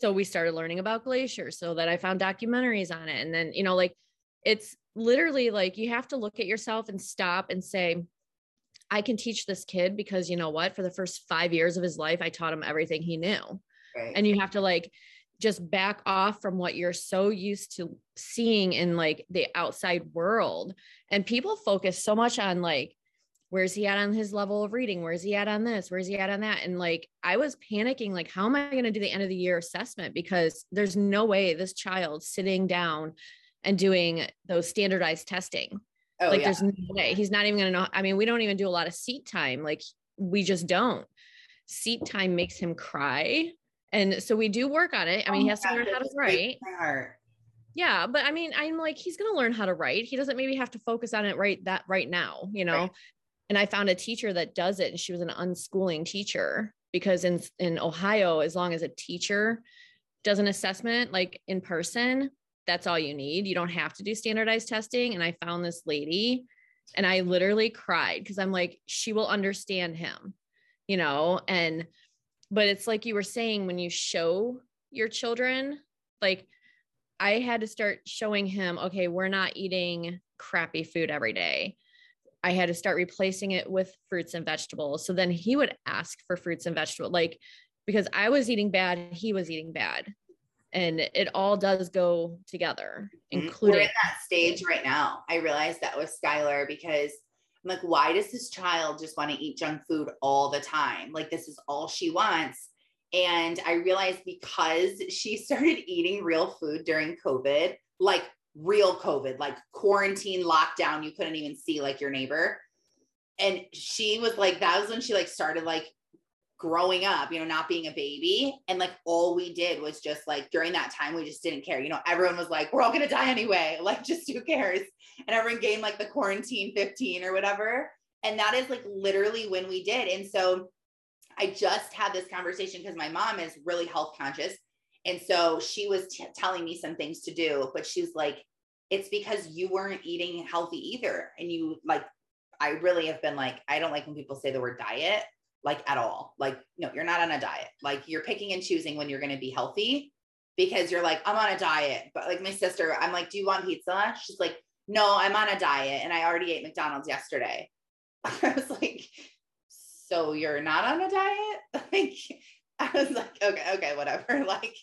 So we started learning about glaciers so that I found documentaries on it. And then, you know, like it's literally like you have to look at yourself and stop and say, I can teach this kid because you know what? For the first five years of his life, I taught him everything he knew. Right. And you have to like just back off from what you're so used to seeing in like the outside world. And people focus so much on like, where's he at on his level of reading? Where's he at on this? Where's he at on that? And like, I was panicking, like, how am I going to do the end of the year assessment? Because there's no way this child sitting down and doing those standardized testing Oh, like yeah. there's no way he's not even gonna know. I mean, we don't even do a lot of seat time. Like we just don't. Seat time makes him cry. And so we do work on it. I mean, oh he has God, to learn how to write. Yeah, but I mean, I'm like, he's gonna learn how to write. He doesn't maybe have to focus on it right that right now, you know. Right. And I found a teacher that does it, and she was an unschooling teacher because in in Ohio, as long as a teacher does an assessment like in person, that's all you need. You don't have to do standardized testing. And I found this lady and I literally cried because I'm like, she will understand him, you know? And, but it's like you were saying, when you show your children, like I had to start showing him, okay, we're not eating crappy food every day. I had to start replacing it with fruits and vegetables. So then he would ask for fruits and vegetables, like because I was eating bad, he was eating bad and it all does go together, mm-hmm. including We're in that stage right now. I realized that with Skylar because I'm like, why does this child just want to eat junk food all the time? Like, this is all she wants. And I realized because she started eating real food during COVID, like real COVID, like quarantine lockdown, you couldn't even see like your neighbor. and she was like, that was when she like started like growing up, you know, not being a baby. And like all we did was just like during that time, we just didn't care. You know, everyone was like, we're all gonna die anyway. Like, just who cares? And everyone gained like the quarantine 15 or whatever. And that is like literally when we did. And so I just had this conversation because my mom is really health conscious. And so she was t- telling me some things to do, but she's like, it's because you weren't eating healthy either. And you like, I really have been like, I don't like when people say the word diet, like at all. Like, no, you're not on a diet. Like, you're picking and choosing when you're going to be healthy because you're like, I'm on a diet. But like my sister, I'm like, do you want pizza? She's like, no, I'm on a diet and I already ate McDonald's yesterday. I was like, so you're not on a diet? Like, I was like, okay, okay, whatever. Like,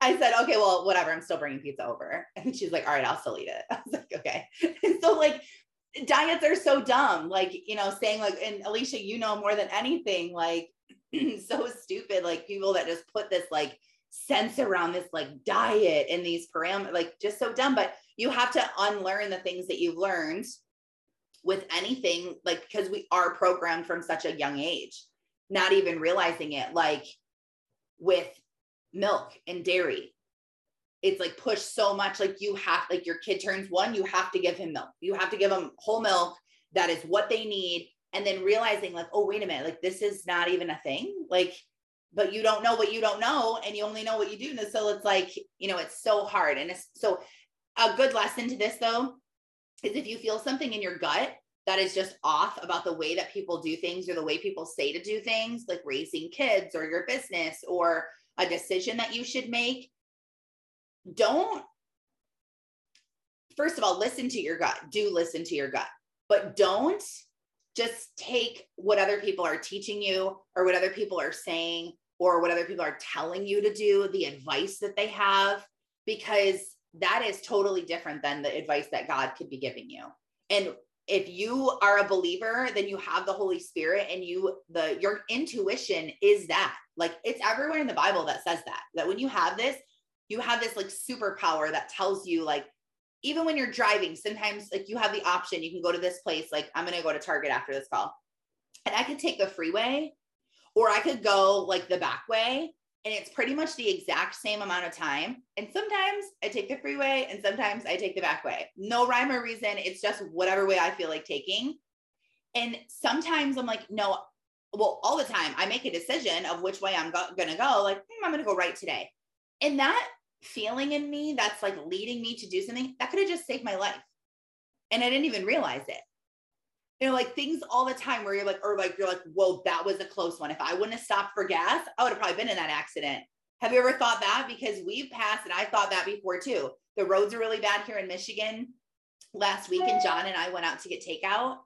I said, okay, well, whatever. I'm still bringing pizza over. And she's like, all right, I'll still eat it. I was like, okay. And so, like, diets are so dumb. Like, you know, saying, like, and Alicia, you know more than anything, like, so stupid. Like, people that just put this, like, sense around this, like, diet and these parameters, like, just so dumb. But you have to unlearn the things that you've learned with anything, like, because we are programmed from such a young age, not even realizing it. Like, with milk and dairy. It's like pushed so much. Like you have, like your kid turns one, you have to give him milk. You have to give him whole milk. That is what they need. And then realizing, like, oh, wait a minute, like this is not even a thing. Like, but you don't know what you don't know, and you only know what you do. And so it's like, you know, it's so hard. And it's so a good lesson to this though is if you feel something in your gut that is just off about the way that people do things or the way people say to do things, like raising kids or your business or a decision that you should make, don't, first of all, listen to your gut. Do listen to your gut, but don't just take what other people are teaching you or what other people are saying or what other people are telling you to do, the advice that they have, because that is totally different than the advice that God could be giving you. And if you are a believer then you have the holy spirit and you the your intuition is that. Like it's everywhere in the bible that says that that when you have this you have this like superpower that tells you like even when you're driving sometimes like you have the option you can go to this place like i'm going to go to target after this call. And i could take the freeway or i could go like the back way and it's pretty much the exact same amount of time. And sometimes I take the freeway and sometimes I take the back way. No rhyme or reason. It's just whatever way I feel like taking. And sometimes I'm like, no, well, all the time I make a decision of which way I'm go- going to go. Like, hmm, I'm going to go right today. And that feeling in me that's like leading me to do something that could have just saved my life. And I didn't even realize it you know, like things all the time where you're like, or like, you're like, whoa, that was a close one. If I wouldn't have stopped for gas, I would have probably been in that accident. Have you ever thought that? Because we've passed, and I thought that before too. The roads are really bad here in Michigan. Last week, and John and I went out to get takeout,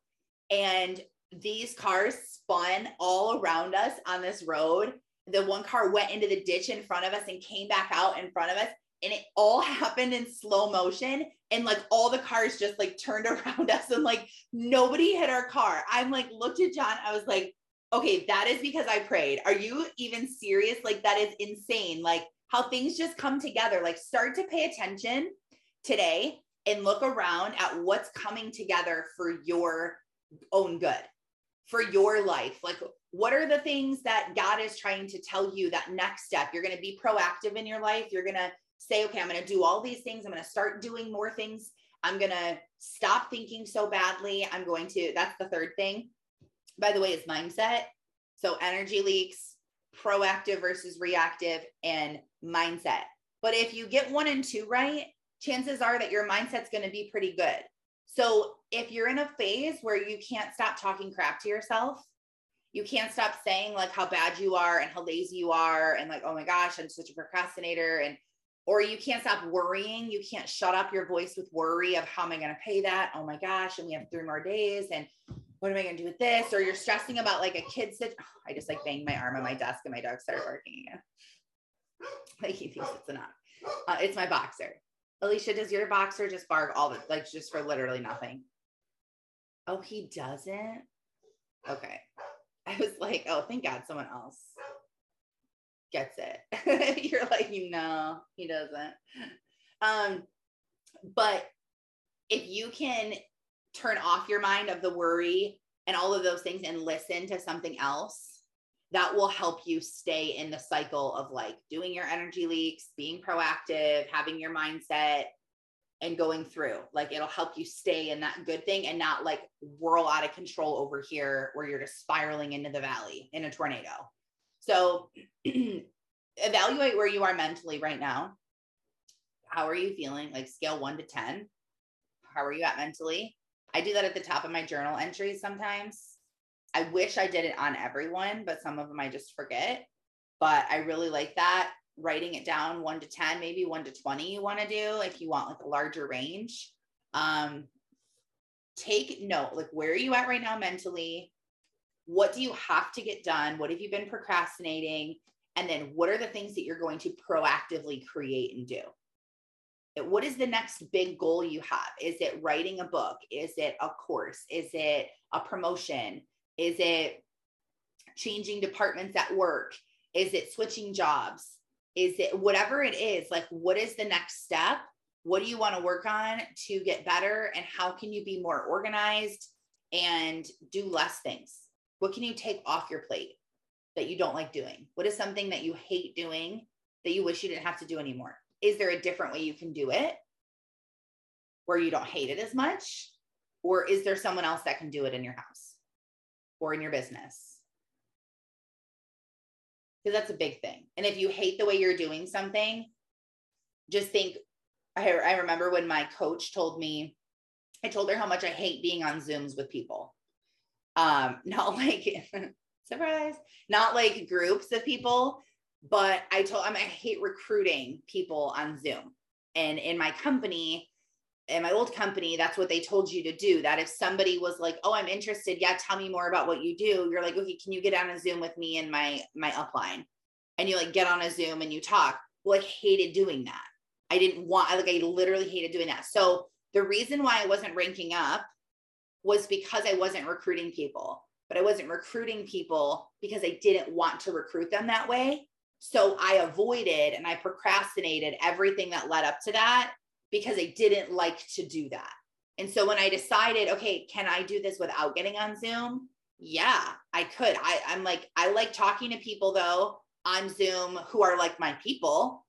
and these cars spun all around us on this road. The one car went into the ditch in front of us and came back out in front of us and it all happened in slow motion and like all the cars just like turned around us and like nobody hit our car. I'm like looked at john i was like okay that is because i prayed. Are you even serious? Like that is insane. Like how things just come together. Like start to pay attention today and look around at what's coming together for your own good for your life. Like what are the things that god is trying to tell you that next step? You're going to be proactive in your life. You're going to say, okay, I'm going to do all these things. I'm going to start doing more things. I'm going to stop thinking so badly. I'm going to, that's the third thing. By the way, is mindset. So energy leaks, proactive versus reactive, and mindset. But if you get one and two right, chances are that your mindset's going to be pretty good. So if you're in a phase where you can't stop talking crap to yourself, you can't stop saying like how bad you are and how lazy you are and like, oh my gosh, I'm such a procrastinator and or you can't stop worrying. You can't shut up your voice with worry of how am I going to pay that? Oh my gosh. And we have three more days. And what am I going to do with this? Or you're stressing about like a kid sit. Oh, I just like banged my arm on my desk and my dog started barking again. Like he thinks it's enough. Uh, it's my boxer. Alicia, does your boxer just bark all the like just for literally nothing? Oh, he doesn't? Okay. I was like, oh, thank God someone else gets it. You're like, no, he doesn't. Um, but if you can turn off your mind of the worry and all of those things and listen to something else that will help you stay in the cycle of like doing your energy leaks, being proactive, having your mindset and going through. Like it'll help you stay in that good thing and not like whirl out of control over here where you're just spiraling into the valley in a tornado. So evaluate where you are mentally right now. How are you feeling? Like scale one to 10. How are you at mentally? I do that at the top of my journal entries sometimes I wish I did it on everyone, but some of them I just forget. But I really like that writing it down one to 10, maybe one to 20 you want to do if you want like a larger range. Um, take note, like where are you at right now mentally? What do you have to get done? What have you been procrastinating? And then what are the things that you're going to proactively create and do? What is the next big goal you have? Is it writing a book? Is it a course? Is it a promotion? Is it changing departments at work? Is it switching jobs? Is it whatever it is? Like, what is the next step? What do you want to work on to get better? And how can you be more organized and do less things? What can you take off your plate that you don't like doing? What is something that you hate doing that you wish you didn't have to do anymore? Is there a different way you can do it where you don't hate it as much? Or is there someone else that can do it in your house? or in your business. Because that's a big thing. And if you hate the way you're doing something, just think I, I remember when my coach told me, I told her how much I hate being on Zooms with people. Um, not like surprise, not like groups of people, but I told him I hate recruiting people on Zoom. And in my company, in my old company, that's what they told you to do. That if somebody was like, "Oh, I'm interested, yeah, tell me more about what you do," you're like, "Okay, can you get on a Zoom with me and my my upline?" And you like get on a Zoom and you talk. Well, I hated doing that. I didn't want. I like I literally hated doing that. So the reason why I wasn't ranking up was because I wasn't recruiting people, but I wasn't recruiting people because I didn't want to recruit them that way. So I avoided and I procrastinated everything that led up to that because I didn't like to do that. And so when I decided, okay, can I do this without getting on Zoom? Yeah, I could. I, I'm like, I like talking to people though on Zoom who are like my people.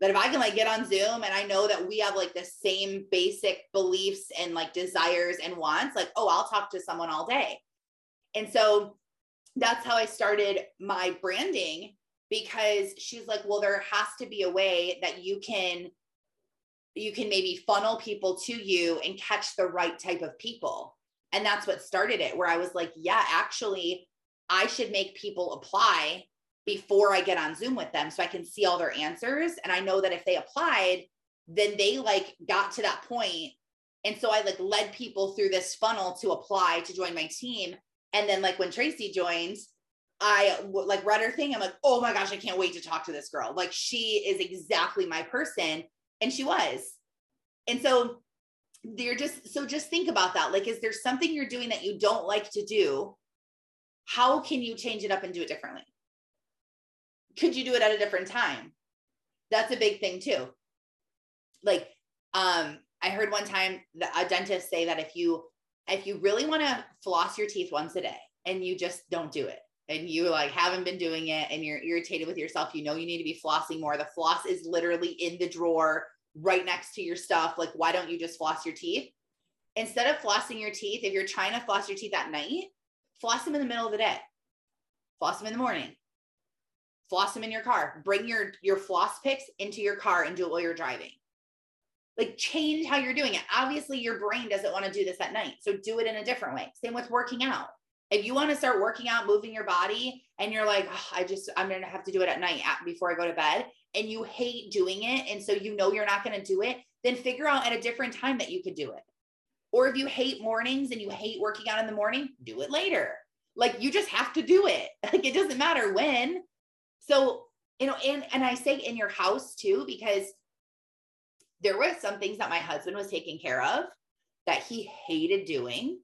That if I can like get on Zoom and I know that we have like the same basic beliefs and like desires and wants, like, oh, I'll talk to someone all day. And so that's how I started my branding because she's like, well, there has to be a way that you can you can maybe funnel people to you and catch the right type of people. And that's what started it, where I was like, yeah, actually, I should make people apply before I get on Zoom with them so I can see all their answers. And I know that if they applied, then they like got to that point. And so I like led people through this funnel to apply to join my team. And then like when Tracy joins, I like read her thing. I'm like, oh my gosh, I can't wait to talk to this girl. Like she is exactly my person. And she was. And so they're just, so just think about that. Like, is there something you're doing that you don't like to do? How can you change it up and do it differently? Could you do it at a different time? That's a big thing too. Like, um, I heard one time a dentist say that if you if you really want to floss your teeth once a day and you just don't do it and you like haven't been doing it and you're irritated with yourself, you know you need to be flossing more. The floss is literally in the drawer right next to your stuff. Like, why don't you just floss your teeth? Instead of flossing your teeth, if you're trying to floss your teeth at night, floss them in the middle of the day. Floss them in the morning. Floss them in your car. Bring your your floss picks into your car and do it while you're driving. Like change how you're doing it. Obviously, your brain doesn't want to do this at night. So do it in a different way. Same with working out. If you want to start working out, moving your body, and you're like, oh, I just, I'm to have to do it at night before I go to bed, and you hate doing it, and so you know you're not to do it, then figure out at a different time that you could do it. Or if you hate mornings and you hate working out in the morning, do it later. Like you just have to do it. Like it doesn't matter when. So, you know, and and I say in your house too because there were some things that my husband was taking care of that he hated doing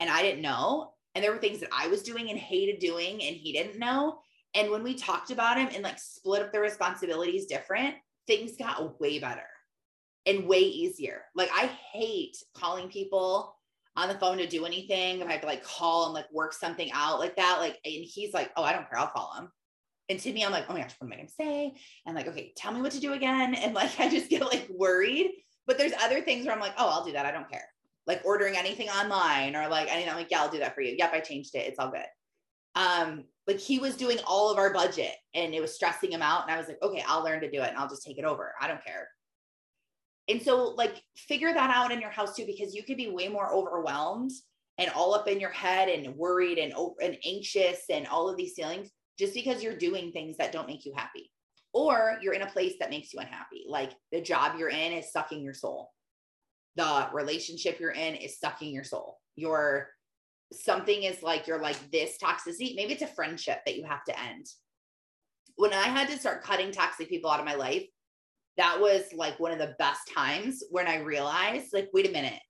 and I didn't know and there were things that I was doing and hated doing and he didn't know. And when we talked about him and like split up the responsibilities different, things got way better and way easier. Like I hate calling people on the phone to do anything, if I have to like call and like work something out like that, like, and he's like, oh, I don't care, I'll call him. And to me, I'm like, oh my gosh, what am I gonna say? And like, okay, tell me what to do again. And like, I just get like worried. But there's other things where I'm like, oh, I'll do that. I don't care. Like ordering anything online or like anything. I'm like, yeah, I'll do that for you. Yep, I changed it. It's all good. Um, like he was doing all of our budget and it was stressing him out. And I was like, okay, I'll learn to do it and I'll just take it over. I don't care. And so, like, figure that out in your house too, because you could be way more overwhelmed and all up in your head and worried and, and anxious and all of these feelings just because you're doing things that don't make you happy or you're in a place that makes you unhappy. Like the job you're in is sucking your soul. The relationship you're in is sucking your soul. Your something is like you're like this toxicity. Maybe it's a friendship that you have to end. When I had to start cutting toxic people out of my life, that was like one of the best times when I realized, like, wait a minute,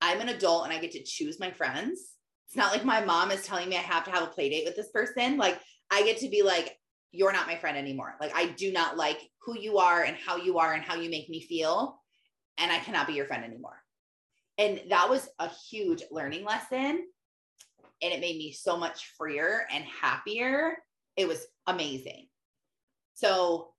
I'm an adult and I get to choose my friends. It's not like my mom is telling me I have to have a play date with this person. Like, I get to be like, you're not my friend anymore. Like, I do not like who you are and how you are and how you make me feel. And I cannot be your friend anymore. And that was a huge learning lesson. And it made me so much freer and happier. It was amazing. So,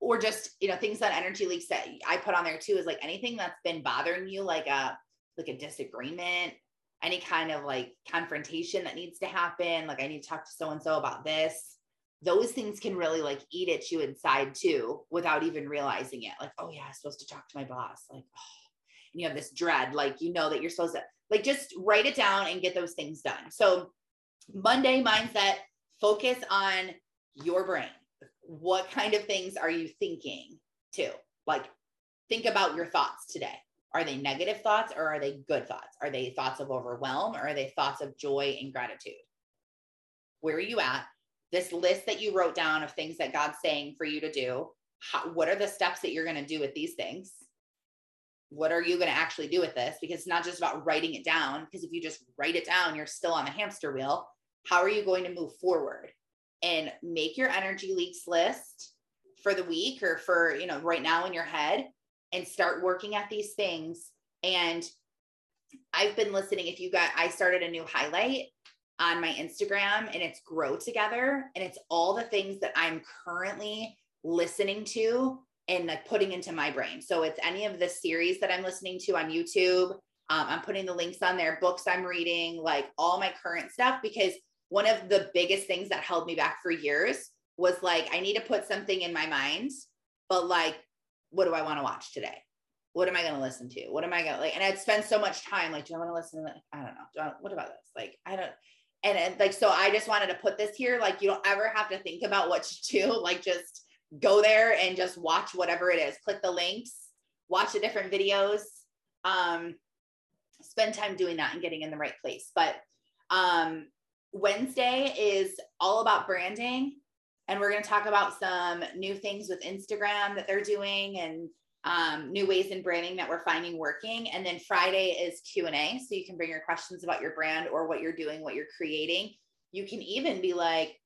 or just, you know, things that energy leaks that I put on there too is like anything that's been bothering you, like a, like a disagreement, any kind of like confrontation that needs to happen. Like, I need to talk to so and so about this. Those things can really like eat at you inside too without even realizing it. Like, oh, yeah, I'm supposed to talk to my boss. Like, oh, and you have this dread, like, you know, that you're supposed to, like, just write it down and get those things done. So, Monday mindset, focus on your brain. What kind of things are you thinking too? Like, think about your thoughts today. Are they negative thoughts or are they good thoughts? Are they thoughts of overwhelm or are they thoughts of joy and gratitude? Where are you at? This list that you wrote down of things that God's saying for you to do, how, what are the steps that you're going to do with these things? What are you going to actually do with this? Because it's not just about writing it down, because if you just write it down, you're still on the hamster wheel. How are you going to move forward? And make your energy leaks list for the week or for, you know, right now in your head and start working at these things. And I've been listening. If you got, I started a new highlight on my Instagram and it's Grow Together. And it's all the things that I'm currently listening to and like putting into my brain. So it's any of the series that I'm listening to on YouTube. Um, I'm putting the links on there, books I'm reading, like all my current stuff, because one of the biggest things that held me back for years was like, I need to put something in my mind, but like what do I want to watch today? What am I going to listen to? What am I going to like? And I'd spend so much time like, do I want to listen to? I don't know. Do I, what about this? Like, I don't. And, and like, so I just wanted to put this here. Like, you don't ever have to think about what to do. Like, just go there and just watch whatever it is. Click the links, watch the different videos. Um, spend time doing that and getting in the right place. But um, Wednesday is all about branding and we're going to talk about some new things with Instagram that they're doing and um, new ways in branding that we're finding working. And then Friday is Q and A, so you can bring your questions about your brand or what you're doing, what you're creating. You can even be like,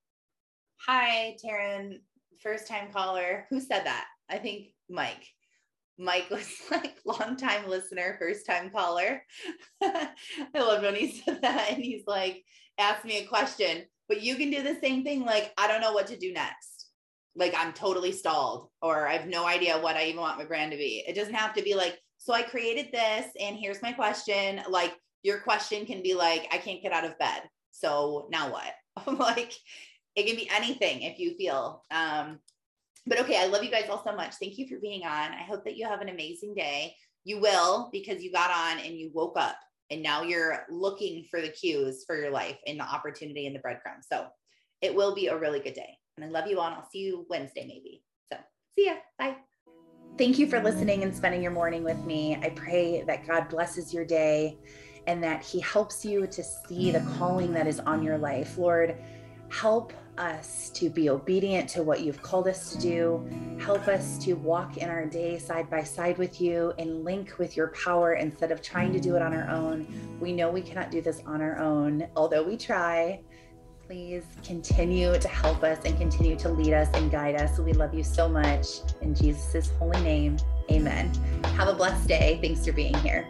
"Hi, Taryn, first time caller. Who said that? I think Mike." Mike was like long time listener, first time caller. I love when he said that. And he's like, "Ask me a question but you can do the same thing. Like, I don't know what to do next. Like, I'm totally stalled, or I have no idea what I even want my brand to be. It doesn't have to be like, so I created this, and here's my question. Like, your question can be like, I can't get out of bed. So now what? like, it can be anything if you feel. Um, but okay, I love you guys all so much. Thank you for being on. I hope that you have an amazing day. You will because you got on and you woke up and now you're looking for the cues for your life and the opportunity and the breadcrumbs. So it will be a really good day. And I love you all. And I'll see you Wednesday, maybe. So see ya. Bye. Thank you for listening and spending your morning with me. I pray that God blesses your day and that He helps you to see the calling that is on your life. Lord, help us to be obedient to what you've called us to do. Help us to walk in our day side by side with you and link with your power instead of trying to do it on our own. We know we cannot do this on our own, although we try. Please continue to help us and continue to lead us and guide us. We love you so much. In Jesus' holy name, amen. Have a blessed day. Thanks for being here.